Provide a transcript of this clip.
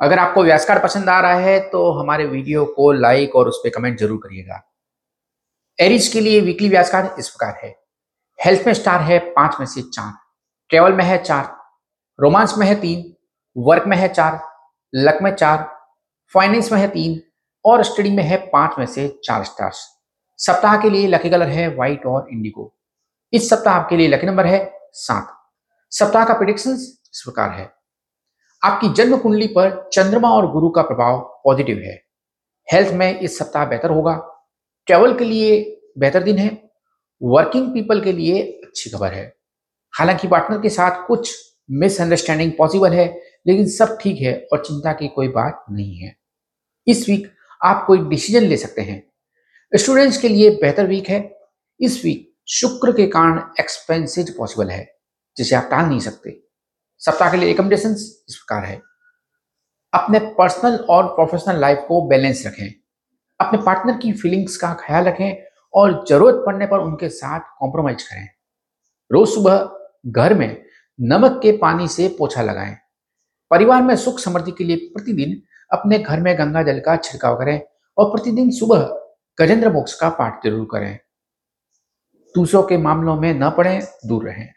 अगर आपको व्यास कार्ड पसंद आ रहा है तो हमारे वीडियो को लाइक और उस पर कमेंट ज़रूर करिएगा। एरिज के लिए वीकली व्यास कार्ड इस प्रकार है। हेल्थ में स्टार है पाँच में से चार। ट्रेवल में है चार। रोमांस में है तीन। वर्क में है चार। लक में चार। फाइनेंस में है तीन। और स्टडी में है पाँच में से चार स्टार्स सप्ताह के लिए लकी कलर है व्हाइट और इंडिगो इस सप्ताह आपके लिए लकी नंबर है सात। सप्ताह का प्रिडिक्शन इस प्रकार है। आपकी जन्म कुंडली पर चंद्रमा और गुरु का प्रभाव पॉजिटिव है। हेल्थ में इस सप्ताह बेहतर होगा। ट्रेवल के लिए बेहतर दिन है। वर्किंग पीपल के लिए अच्छी खबर है। हालाँकि पार्टनर के साथ कुछ मिसअंडरस्टैंडिंग पॉसिबल है, लेकिन सब ठीक है और चिंता की कोई बात नहीं है। इस वीक आप कोई डिसीज़न ले सकते हैं। स्टूडेंट्स के लिए बेहतर वीक है। इस वीक शुक्र के कारण एक्सपेंसेज पॉसिबल है, जिसे आप टाल नहीं सकते। सप्ताह के लिए रिकमेंडेशन इस प्रकार है। अपने पर्सनल और प्रोफेशनल लाइफ को बैलेंस रखें। अपने पार्टनर की फीलिंग्स का ख्याल रखें और ज़रूरत पड़ने पर उनके साथ कॉम्प्रोमाइज करें। रोज सुबह घर में नमक के पानी से पोछा लगाएँ। परिवार में सुख समृद्धि के लिए प्रतिदिन अपने घर में गंगा जल का छिड़काव करें और प्रतिदिन सुबह गजेंद्र मोक्ष का पाठ ज़रूर करें। दूसरों के मामलों में न पड़े, दूर रहें।